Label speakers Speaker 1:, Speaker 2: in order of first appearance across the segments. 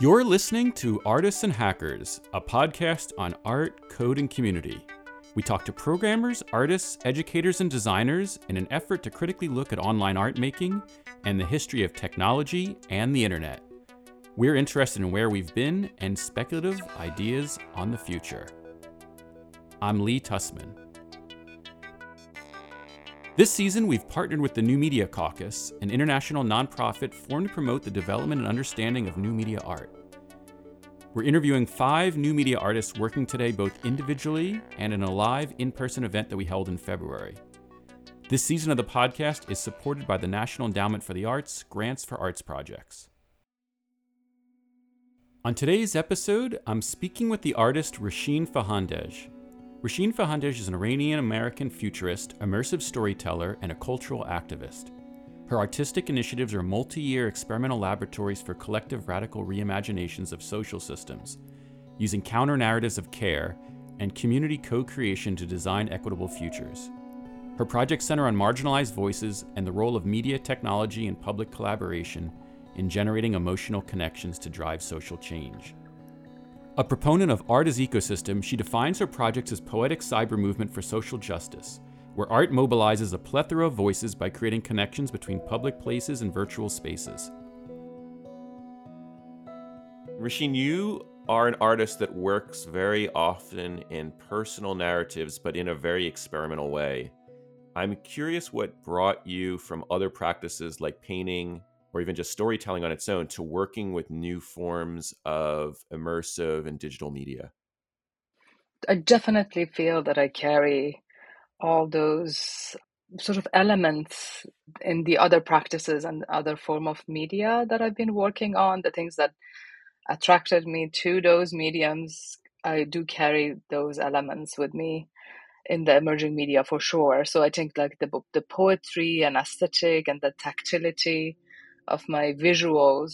Speaker 1: You're listening to Artists and Hackers, a podcast on art, code, and community. We talk to programmers, artists, educators, and designers in an effort to critically look at online art making and the history of technology and the internet. We're interested in where we've been and speculative ideas on the future. I'm Lee Tusman. This season, we've partnered with the New Media Caucus, an international nonprofit formed to promote the development and understanding of new media art. We're interviewing five new media artists working today both individually and in a live in person event that we held in February. This season of the podcast is supported by the National Endowment for the Arts Grants for Arts Projects. On today's episode, I'm speaking with the artist Rashin Fahandej, Rashin Fahandej is an Iranian American futurist, immersive storyteller, and a cultural activist. Her artistic initiatives are multi year experimental laboratories for collective radical reimaginations of social systems, using counter narratives of care and community co creation to design equitable futures. Her projects center on marginalized voices and the role of media, technology, and public collaboration in generating emotional connections to drive social change. A proponent of art as ecosystem, she defines her projects as poetic cyber movement for social justice, where art mobilizes a plethora of voices by creating connections between public places and virtual spaces.
Speaker 2: Rashin, you are an artist that works very often in personal narratives, but in a very experimental way. I'm curious what brought you from other practices like painting or even just storytelling on its own to working with new forms of immersive and digital media?
Speaker 3: I definitely feel that I carry all those sort of elements in the other practices and other form of media that I've been working on, the things that attracted me to those mediums, I do carry those elements with me in the emerging media for sure. So I think like the the poetry and aesthetic and the tactility of my visuals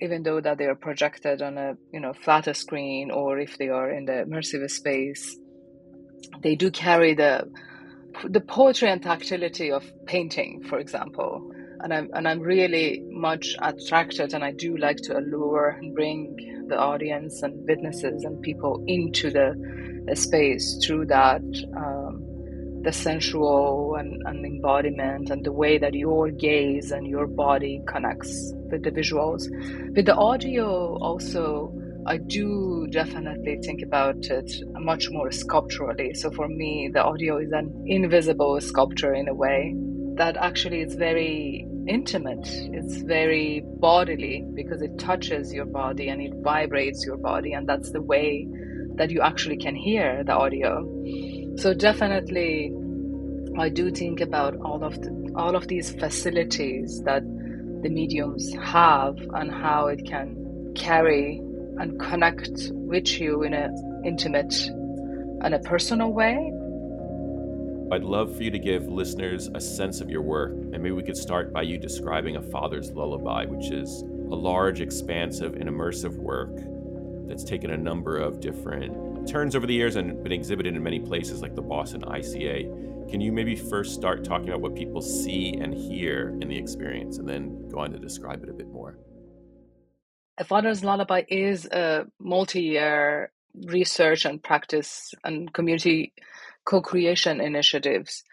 Speaker 3: even though that they are projected on a you know flatter screen or if they are in the immersive space they do carry the the poetry and tactility of painting for example. And I'm and I'm really much attracted and I do like to allure and bring the audience and witnesses and people into the, the space through that um, the sensual and, and embodiment and the way that your gaze and your body connects with the visuals. With the audio, also, I do definitely think about it much more sculpturally. So for me, the audio is an invisible sculpture in a way that actually is very intimate. It's very bodily because it touches your body and it vibrates your body, and that's the way that you actually can hear the audio. So definitely, I do think about all of the, all of these facilities that the mediums have and how it can carry and connect with you in an intimate and a personal way.
Speaker 2: I'd love for you to give listeners a sense of your work, and maybe we could start by you describing A Father's Lullaby, which is a large, expansive, and immersive work that's taken a number of different turns over the years and been exhibited in many places like the Boston ICA. Can you maybe first start talking about what people see and hear in the experience and then go on to describe it a bit more?
Speaker 3: A Father's Lullaby is a multi year research and practice and community co creation initiatives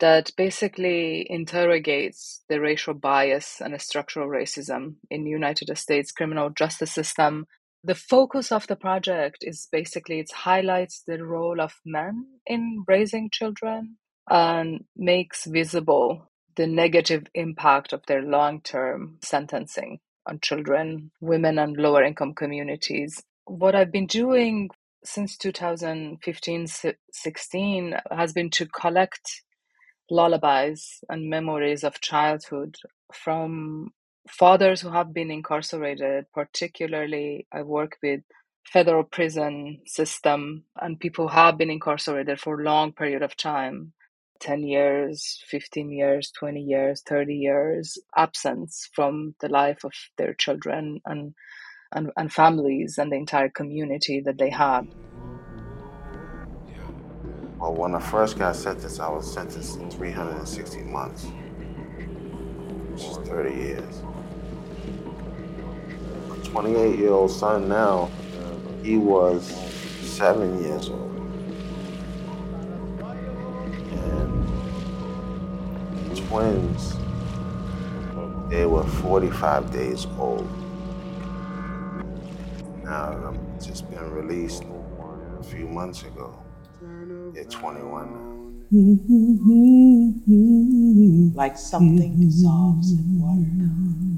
Speaker 3: that basically interrogates the racial bias and the structural racism in the United States criminal justice system the focus of the project is basically it highlights the role of men in raising children and makes visible the negative impact of their long-term sentencing on children, women, and lower income communities. What I've been doing since 2015 16 has been to collect lullabies and memories of childhood from fathers who have been incarcerated, particularly I work with federal prison system and people who have been incarcerated for a long period of time 10 years 15 years 20 years 30 years absence from the life of their children and and, and families and the entire community that they had.
Speaker 4: Well when i first got sentenced i was sentenced to 360 months which is 30 years 28 year old son now, he was seven years old. And twins, they were 45 days old. Now, I've just been released a few months ago. They're 21 now.
Speaker 5: Like something dissolves in water.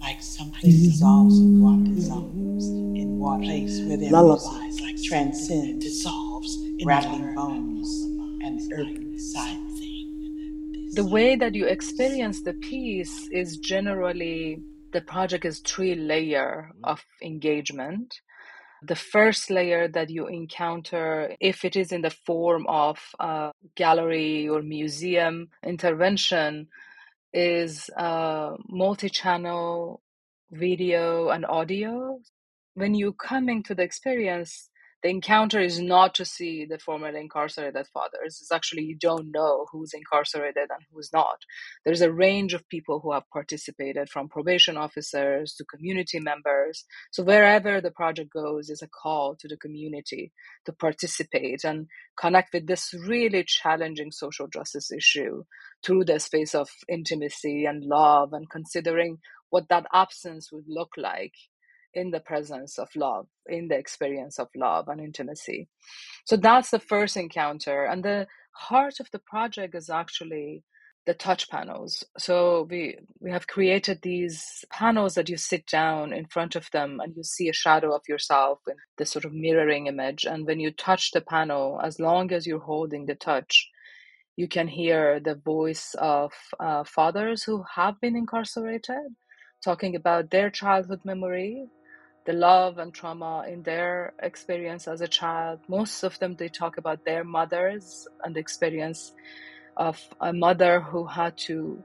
Speaker 5: Like something dissolves in water. Dissolves in water. Place where there lullabies like transcend dissolves in rattling bones and urban side thing.
Speaker 3: The way that you experience the piece is generally the project is three layer of engagement the first layer that you encounter, if it is in the form of a gallery or museum intervention, is uh, a multi channel video and audio. When you come into the experience, the encounter is not to see the formerly incarcerated fathers. It's actually you don't know who's incarcerated and who's not. There's a range of people who have participated, from probation officers to community members. So wherever the project goes is a call to the community to participate and connect with this really challenging social justice issue through the space of intimacy and love and considering what that absence would look like in the presence of love, in the experience of love and intimacy. So that's the first encounter. And the heart of the project is actually the touch panels. So we we have created these panels that you sit down in front of them and you see a shadow of yourself in this sort of mirroring image. And when you touch the panel, as long as you're holding the touch, you can hear the voice of uh, fathers who have been incarcerated talking about their childhood memory the love and trauma in their experience as a child. Most of them, they talk about their mothers and the experience of a mother who had to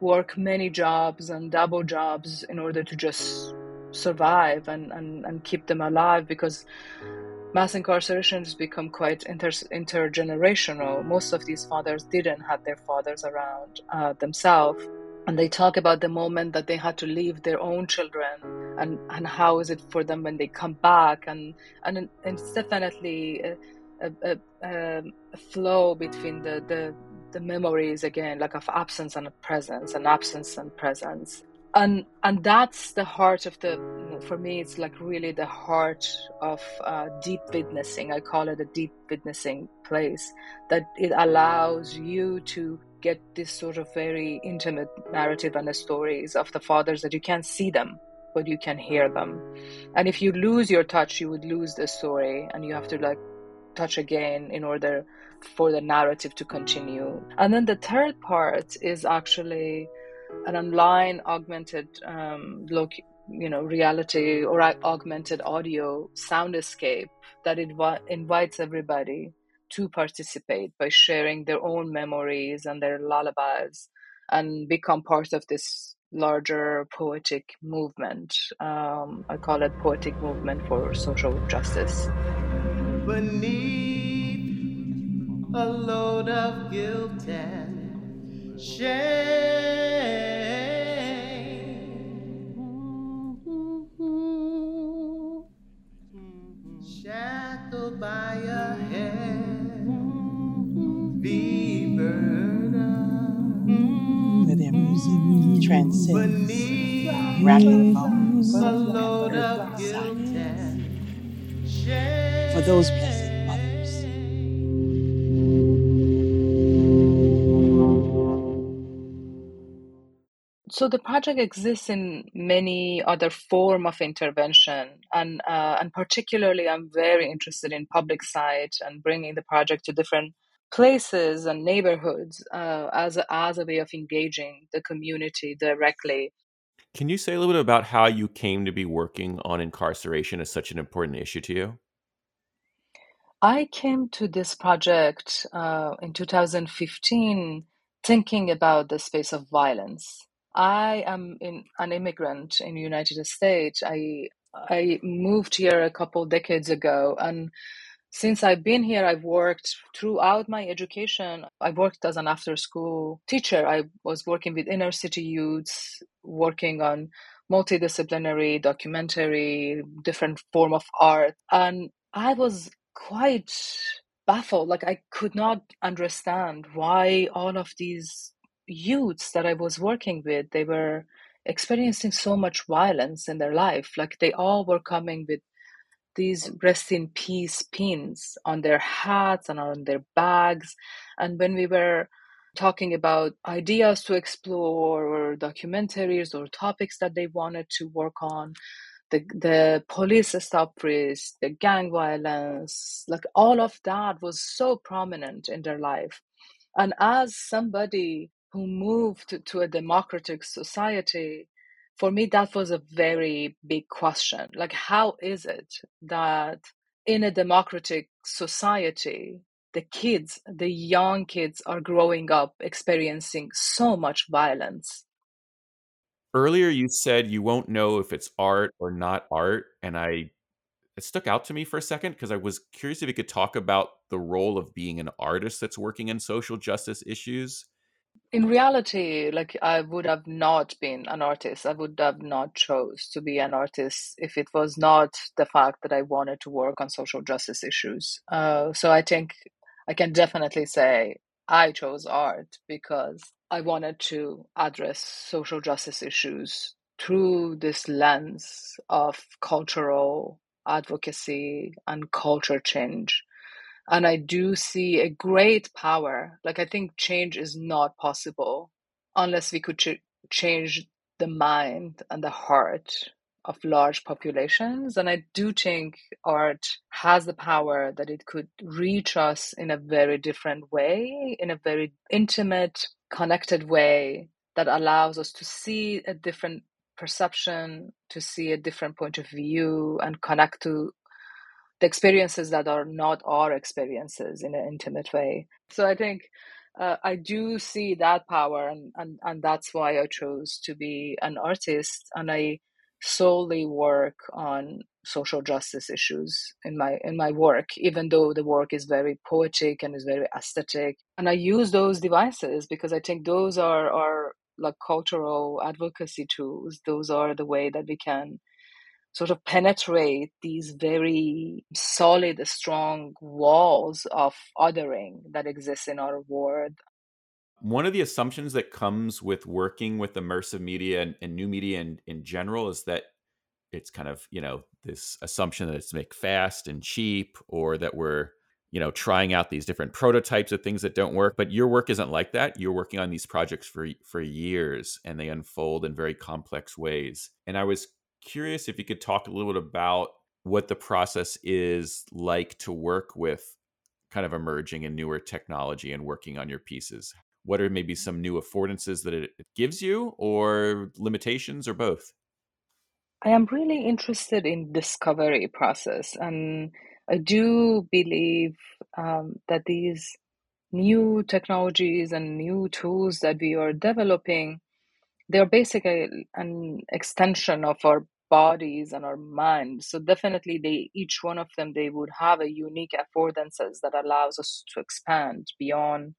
Speaker 3: work many jobs and double jobs in order to just survive and, and, and keep them alive because mass incarceration has become quite inter- intergenerational. Most of these fathers didn't have their fathers around uh, themselves and they talk about the moment that they had to leave their own children and, and how is it for them when they come back? And and, and it's definitely a, a, a, a flow between the, the the memories again like of absence and presence and absence and presence. And and that's the heart of the for me it's like really the heart of uh, deep witnessing. I call it a deep witnessing place that it allows you to get this sort of very intimate narrative and the stories of the fathers that you can't see them but you can hear them. And if you lose your touch you would lose the story and you have to like touch again in order for the narrative to continue. And then the third part is actually an online augmented um, you know reality or augmented audio soundscape that it invites everybody to participate by sharing their own memories and their lullabies and become part of this larger poetic movement. Um, I call it poetic movement for social justice. Beneath a load of guilt and shame. Shackled by a
Speaker 5: transcends bones For those
Speaker 3: So the project exists in many other form of intervention, and uh, and particularly, I'm very interested in public side and bringing the project to different places and neighborhoods uh, as a, as a way of engaging the community directly.
Speaker 2: Can you say a little bit about how you came to be working on incarceration as such an important issue to you?
Speaker 3: I came to this project uh, in 2015 thinking about the space of violence I am in, an immigrant in the United States. I I moved here a couple decades ago, and since I've been here, I've worked throughout my education. I worked as an after school teacher. I was working with inner city youths, working on multidisciplinary, documentary, different form of art. And I was quite baffled. Like I could not understand why all of these youths that I was working with, they were experiencing so much violence in their life. Like they all were coming with these rest in peace pins on their hats and on their bags. And when we were talking about ideas to explore or documentaries or topics that they wanted to work on, the the police stop risk, the gang violence, like all of that was so prominent in their life. And as somebody who moved to a democratic society, for me that was a very big question. Like how is it that in a democratic society the kids, the young kids are growing up experiencing so much violence
Speaker 2: Earlier, you said you won't know if it's art or not art, and I it stuck out to me for a second because I was curious if you could talk about the role of being an artist that's working in social justice issues.
Speaker 3: In reality, like I would have not been an artist. I would have not chose to be an artist if it was not the fact that I wanted to work on social justice issues. Uh, so I think I can definitely say I chose art because I wanted to address social justice issues through this lens of cultural advocacy and culture change. And I do see a great power. Like, I think change is not possible unless we could ch- change the mind and the heart of large populations. And I do think art has the power that it could reach us in a very different way, in a very intimate, connected way that allows us to see a different perception, to see a different point of view, and connect to the experiences that are not our experiences in an intimate way. So I think uh, I do see that power, and, and, and that's why I chose to be an artist. And I solely work on social justice issues in my in my work even though the work is very poetic and is very aesthetic and i use those devices because i think those are are like cultural advocacy tools those are the way that we can sort of penetrate these very solid strong walls of othering that exists in our world.
Speaker 2: One of the assumptions that comes with working with immersive media and, and new media in, in general is that it's kind of you know this assumption that it's make fast and cheap or that we're you know trying out these different prototypes of things that don't work. But your work isn't like that. You're working on these projects for for years and they unfold in very complex ways. And i was curious if you could talk a little bit about what the process is like to work with kind of emerging and newer technology and working on your pieces. What are maybe some new affordances that it gives you or limitations or both?
Speaker 3: I am really interested in discovery process and i do believe um, that these new technologies and new tools that we are developing they're basically an extension of our bodies and our minds. So definitely they each one of them they would have a unique affordances that allows us to expand beyond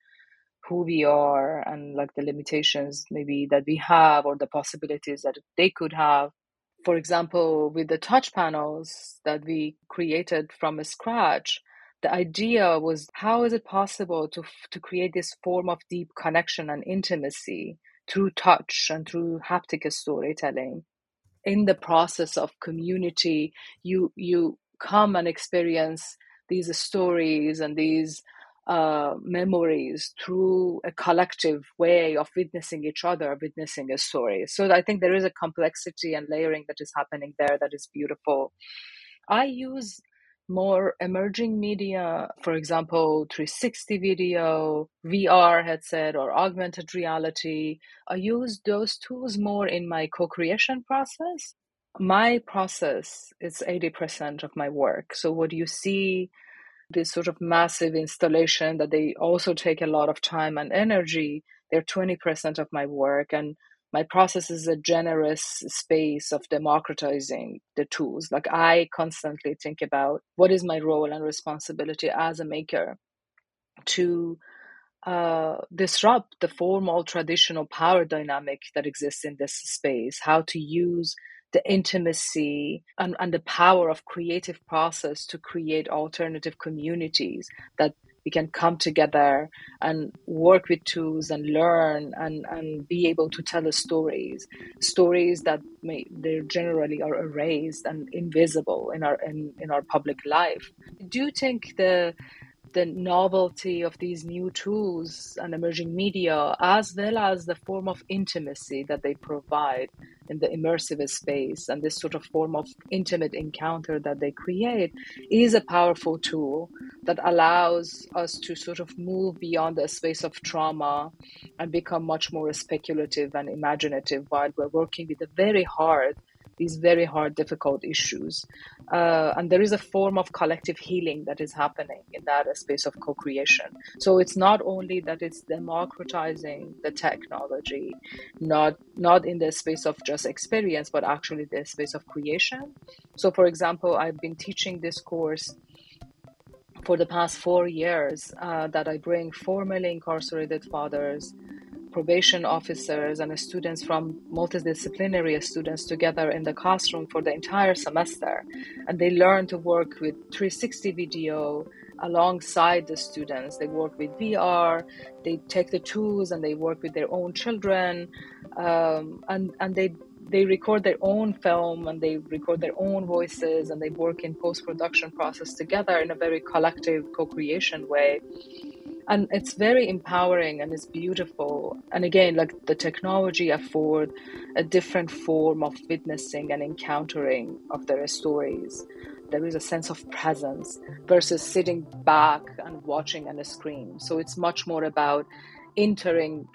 Speaker 3: who we are and like the limitations maybe that we have or the possibilities that they could have. For example with the touch panels that we created from scratch the idea was how is it possible to to create this form of deep connection and intimacy through touch and through haptic storytelling in the process of community you you come and experience these stories and these uh, memories through a collective way of witnessing each other, witnessing a story. So I think there is a complexity and layering that is happening there that is beautiful. I use more emerging media, for example, 360 video, VR headset, or augmented reality. I use those tools more in my co creation process. My process is 80% of my work. So, what you see this sort of massive installation that they also take a lot of time and energy. They're 20% of my work. And my process is a generous space of democratizing the tools. Like I constantly think about what is my role and responsibility as a maker to uh, disrupt the formal traditional power dynamic that exists in this space, how to use the intimacy and, and the power of creative process to create alternative communities that we can come together and work with tools and learn and, and be able to tell stories stories that may they generally are erased and invisible in our in, in our public life. Do you think the the novelty of these new tools and emerging media, as well as the form of intimacy that they provide in the immersive space and this sort of form of intimate encounter that they create, is a powerful tool that allows us to sort of move beyond the space of trauma and become much more speculative and imaginative while we're working with a very hard these very hard, difficult issues. Uh, and there is a form of collective healing that is happening in that space of co creation. So it's not only that it's democratizing the technology, not, not in the space of just experience, but actually the space of creation. So, for example, I've been teaching this course for the past four years uh, that I bring formerly incarcerated fathers probation officers and students from multidisciplinary students together in the classroom for the entire semester. And they learn to work with 360 video alongside the students. They work with VR, they take the tools and they work with their own children, um, and, and they they record their own film and they record their own voices and they work in post production process together in a very collective co-creation way and it's very empowering and it's beautiful. And again like the technology afford a different form of witnessing and encountering of their stories. There is a sense of presence versus sitting back and watching on a screen. So it's much more about entering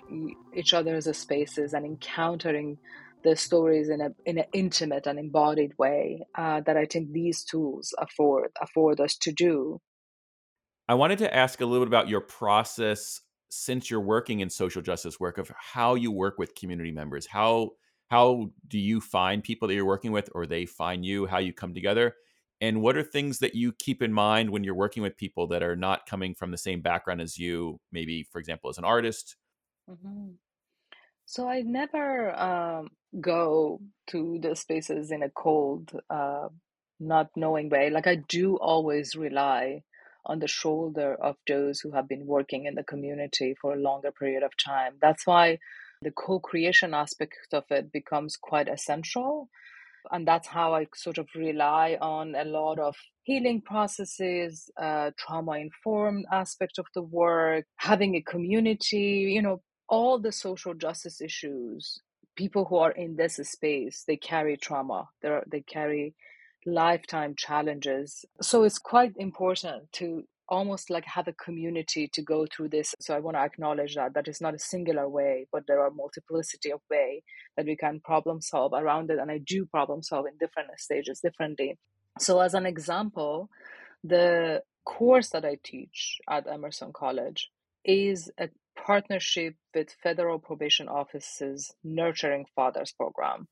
Speaker 3: each other's spaces and encountering the stories in a in an intimate and embodied way uh, that I think these tools afford afford us to do.
Speaker 2: I wanted to ask a little bit about your process since you're working in social justice work of how you work with community members. How how do you find people that you're working with or they find you, how you come together? And what are things that you keep in mind when you're working with people that are not coming from the same background as you, maybe for example as an artist?
Speaker 3: Mm-hmm. So I never um, go to the spaces in a cold, uh, not knowing way. Like I do always rely on the shoulder of those who have been working in the community for a longer period of time. That's why the co creation aspect of it becomes quite essential. And that's how I sort of rely on a lot of healing processes, uh, trauma informed aspect of the work, having a community, you know, all the social justice issues. People who are in this space, they carry trauma. They're, they carry lifetime challenges. So it's quite important to almost like have a community to go through this. So I want to acknowledge that that is not a singular way, but there are multiplicity of way that we can problem solve around it. And I do problem solve in different stages differently. So as an example, the course that I teach at Emerson College is a partnership with federal probation offices nurturing fathers program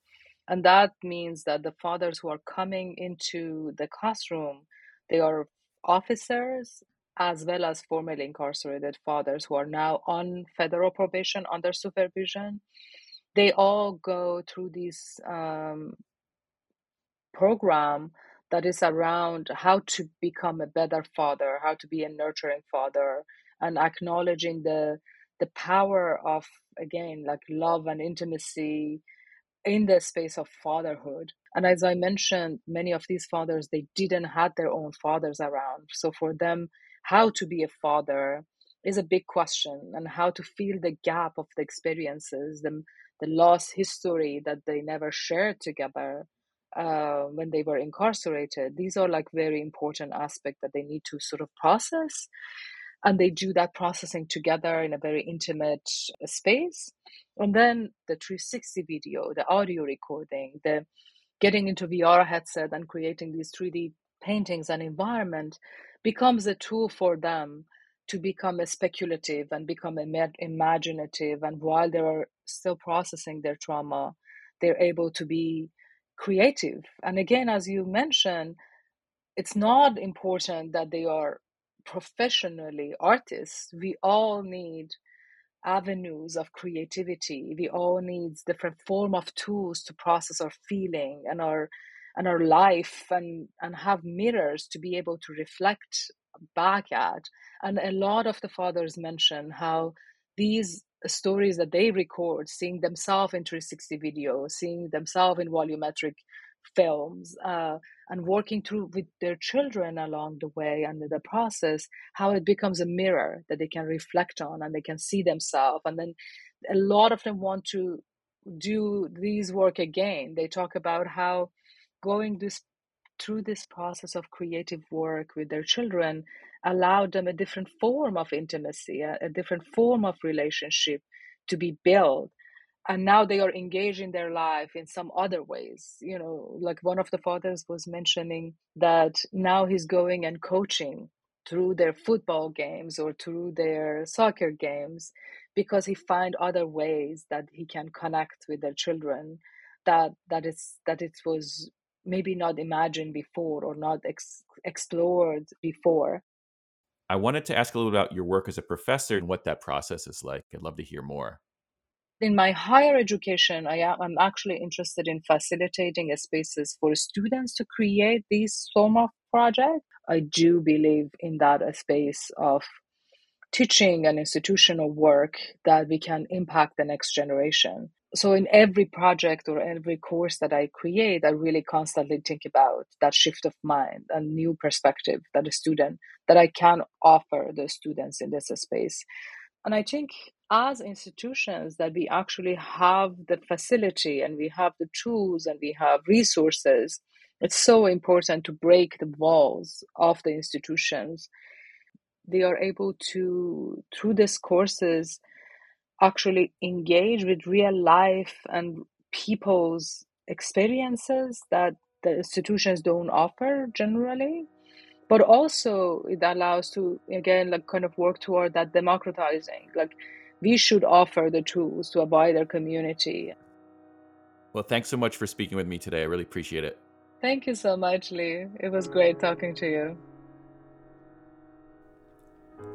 Speaker 3: and that means that the fathers who are coming into the classroom they are officers as well as formerly incarcerated fathers who are now on federal probation under supervision. They all go through this um, program that is around how to become a better father how to be a nurturing father and acknowledging the the power of again like love and intimacy in the space of fatherhood. And as i mentioned many of these fathers they didn't have their own fathers around. So for them how to be a father is a big question and how to fill the gap of the experiences the, the lost history that they never shared together uh, when they were incarcerated. These are like very important aspects that they need to sort of process. And they do that processing together in a very intimate space and then the 360 video the audio recording the getting into vr headset and creating these 3d paintings and environment becomes a tool for them to become a speculative and become imaginative. And while they are still processing their trauma they're able to be creative. And again as you mentioned it's not important that they are professionally artists, we all need avenues of creativity. We all need different form of tools to process our feeling and our and our life and and have mirrors to be able to reflect back at. And a lot of the fathers mention how these stories that they record, seeing themselves in 360 video, seeing themselves in volumetric films, uh, and working through with their children along the way and the process, how it becomes a mirror that they can reflect on and they can see themselves. And then a lot of them want to do these work again. They talk about how going this through this process of creative work with their children allowed them a different form of intimacy, a, a different form of relationship to be built and now they are engaging their life in some other ways you know like one of the fathers was mentioning that now he's going and coaching through their football games or through their soccer games because he find other ways that he can connect with their children that that is that it was maybe not imagined before or not ex- explored before.
Speaker 2: I wanted to ask a little about your work as a professor and what that process is like. I'd love to hear more
Speaker 3: in my higher education, I am I'm actually interested in facilitating spaces for students to create these form projects. I do believe in that a space of teaching and institutional work that we can impact the next generation. So in every project or every course that I create, I really constantly think about that shift of mind and new perspective that a student that I can offer the students in this space. And I think as institutions that we actually have the facility and we have the tools and we have resources, it's so important to break the walls of the institutions. They are able to, through these courses, actually engage with real life and people's experiences that the institutions don't offer generally but also it allows to again like kind of work toward that democratizing like we should offer the tools to a wider community.
Speaker 2: Well thanks so much for speaking with me today. I really appreciate it.
Speaker 3: Thank you so much lee. It was great talking to you.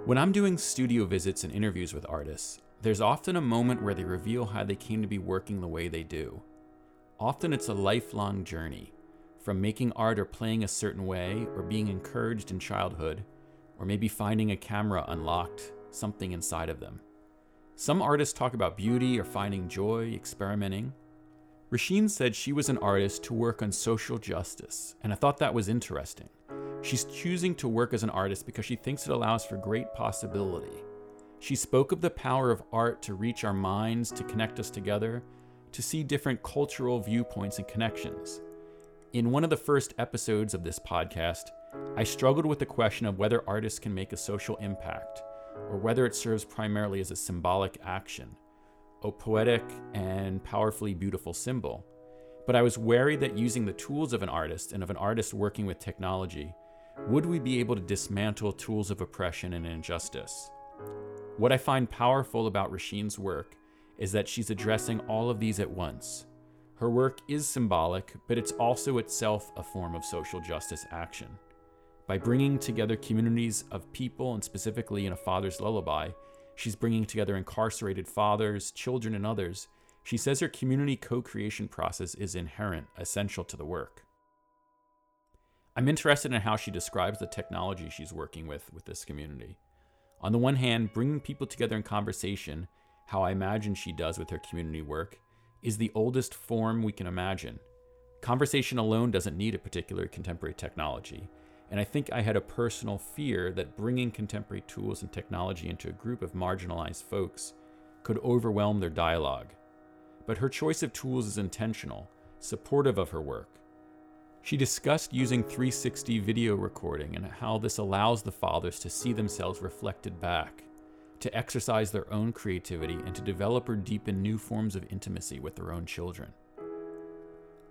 Speaker 1: When i'm doing studio visits and interviews with artists there's often a moment where they reveal how they came to be working the way they do. Often it's a lifelong journey from making art or playing a certain way, or being encouraged in childhood, or maybe finding a camera unlocked something inside of them. Some artists talk about beauty or finding joy, experimenting. Rashin said she was an artist to work on social justice, and I thought that was interesting. She's choosing to work as an artist because she thinks it allows for great possibility. She spoke of the power of art to reach our minds, to connect us together, to see different cultural viewpoints and connections. In one of the first episodes of this podcast, I struggled with the question of whether artists can make a social impact, or whether it serves primarily as a symbolic action, a poetic and powerfully beautiful symbol. But I was wary that using the tools of an artist and of an artist working with technology, would we be able to dismantle tools of oppression and injustice? What I find powerful about Rashin's work is that she's addressing all of these at once her work is symbolic, but it's also itself a form of social justice action. By bringing together communities of people, and specifically in A Father's Lullaby, she's bringing together incarcerated fathers, children, and others. She says her community co creation process is inherent, essential to the work. I'm interested in how she describes the technology she's working with with this community. On the one hand, bringing people together in conversation, how I imagine she does with her community work, is the oldest form we can imagine. Conversation alone doesn't need a particular contemporary technology, and I think I had a personal fear that bringing contemporary tools and technology into a group of marginalized folks could overwhelm their dialogue. But her choice of tools is intentional, supportive of her work. She discussed using 360 video recording and how this allows the fathers to see themselves reflected back to exercise their own creativity, and to develop or deepen new forms of intimacy with their own children.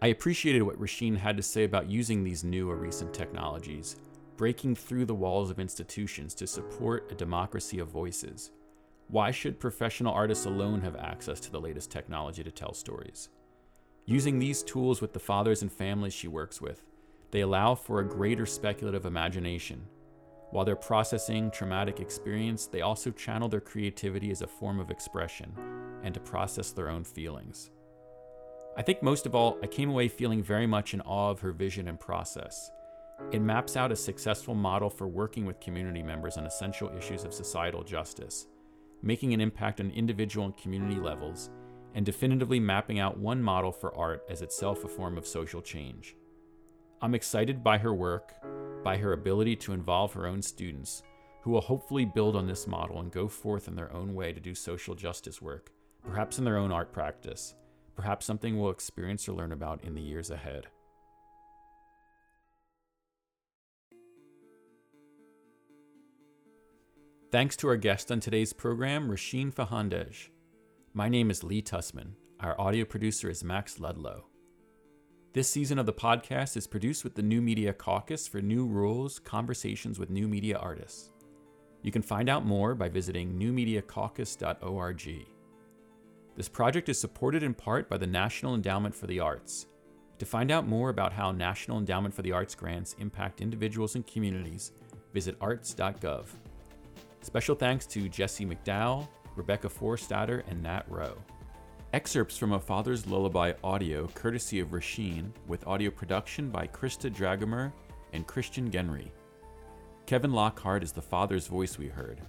Speaker 1: I appreciated what Rashin had to say about using these new or recent technologies, breaking through the walls of institutions to support a democracy of voices. Why should professional artists alone have access to the latest technology to tell stories? Using these tools with the fathers and families she works with, they allow for a greater speculative imagination While they're processing traumatic experience, they also channel their creativity as a form of expression and to process their own feelings. I think most of all, I came away feeling very much in awe of her vision and process. It maps out a successful model for working with community members on essential issues of societal justice, making an impact on individual and community levels, and definitively mapping out one model for art as itself a form of social change. I'm excited by her work, by her ability to involve her own students, who will hopefully build on this model and go forth in their own way to do social justice work, perhaps in their own art practice, perhaps something we'll experience or learn about in the years ahead. Thanks to our guest on today's program, Rashin Fahandej. My name is Lee Tusman. Our audio producer is Max Ludlow. This season of the podcast is produced with the New Media Caucus for New Rules Conversations with New Media Artists. You can find out more by visiting newmediacaucus.org. This project is supported in part by the National Endowment for the Arts. To find out more about how National Endowment for the Arts grants impact individuals and communities, visit arts.gov. Special thanks to Jesse McDowell, Rebecca Forstatter, and Nat Rowe. Excerpts from A Father's Lullaby audio, courtesy of Rashin, with audio production by Krista Dragomer and Christian Genry. Kevin Lockhart is the father's voice we heard.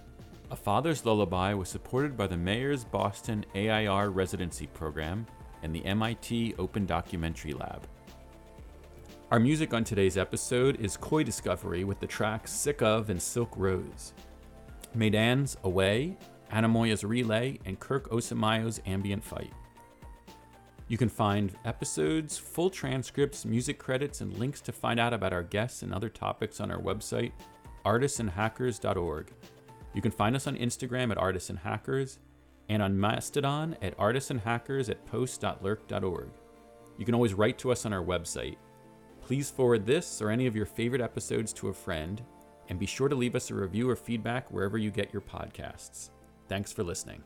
Speaker 1: A Father's Lullaby was supported by the Mayor's Boston AIR Residency Program and the MIT Open Documentary Lab. Our music on today's episode is Koi Discovery with the tracks Sick of and Silk Rose. Maidan's Away, Anamoya's Relay, and Kirk Osamayo's Ambient Fight. You can find episodes, full transcripts, music credits, and links to find out about our guests and other topics on our website, artistsandhackers.org. You can find us on Instagram at artistsandhackers and on Mastodon at artistsandhackers at post.lurk.org. You can always write to us on our website. Please forward this or any of your favorite episodes to a friend and be sure to leave us a review or feedback wherever you get your podcasts. Thanks for listening.